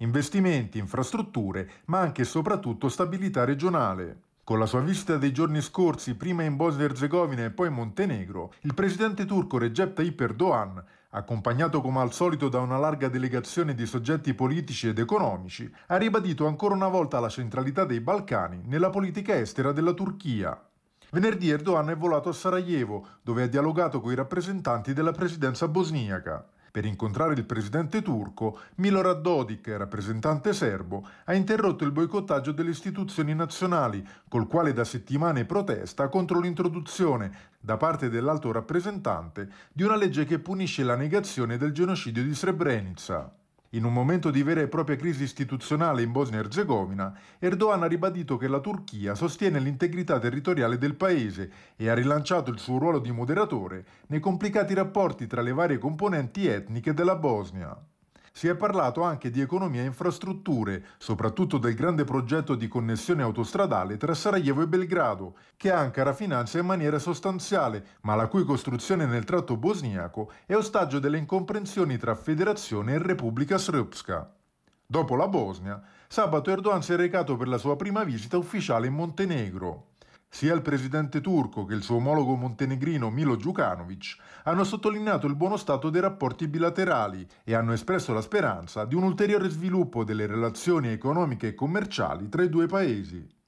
investimenti, infrastrutture, ma anche e soprattutto stabilità regionale. Con la sua visita dei giorni scorsi, prima in Bosnia e Herzegovina e poi in Montenegro, il presidente turco Recep Tayyip Erdogan, accompagnato come al solito da una larga delegazione di soggetti politici ed economici, ha ribadito ancora una volta la centralità dei Balcani nella politica estera della Turchia. Venerdì Erdogan è volato a Sarajevo, dove ha dialogato con i rappresentanti della presidenza bosniaca. Per incontrare il presidente turco, Milorad Dodik, rappresentante serbo, ha interrotto il boicottaggio delle istituzioni nazionali, col quale da settimane protesta contro l'introduzione, da parte dell'alto rappresentante, di una legge che punisce la negazione del genocidio di Srebrenica. In un momento di vera e propria crisi istituzionale in Bosnia e Herzegovina, Erdogan ha ribadito che la Turchia sostiene l'integrità territoriale del paese e ha rilanciato il suo ruolo di moderatore nei complicati rapporti tra le varie componenti etniche della Bosnia. Si è parlato anche di economia e infrastrutture, soprattutto del grande progetto di connessione autostradale tra Sarajevo e Belgrado, che Ankara finanzia in maniera sostanziale, ma la cui costruzione nel tratto bosniaco è ostaggio delle incomprensioni tra Federazione e Repubblica Srpska. Dopo la Bosnia, sabato Erdogan si è recato per la sua prima visita ufficiale in Montenegro. Sia il presidente turco che il suo omologo montenegrino Milo Djukanovic hanno sottolineato il buono stato dei rapporti bilaterali e hanno espresso la speranza di un ulteriore sviluppo delle relazioni economiche e commerciali tra i due paesi.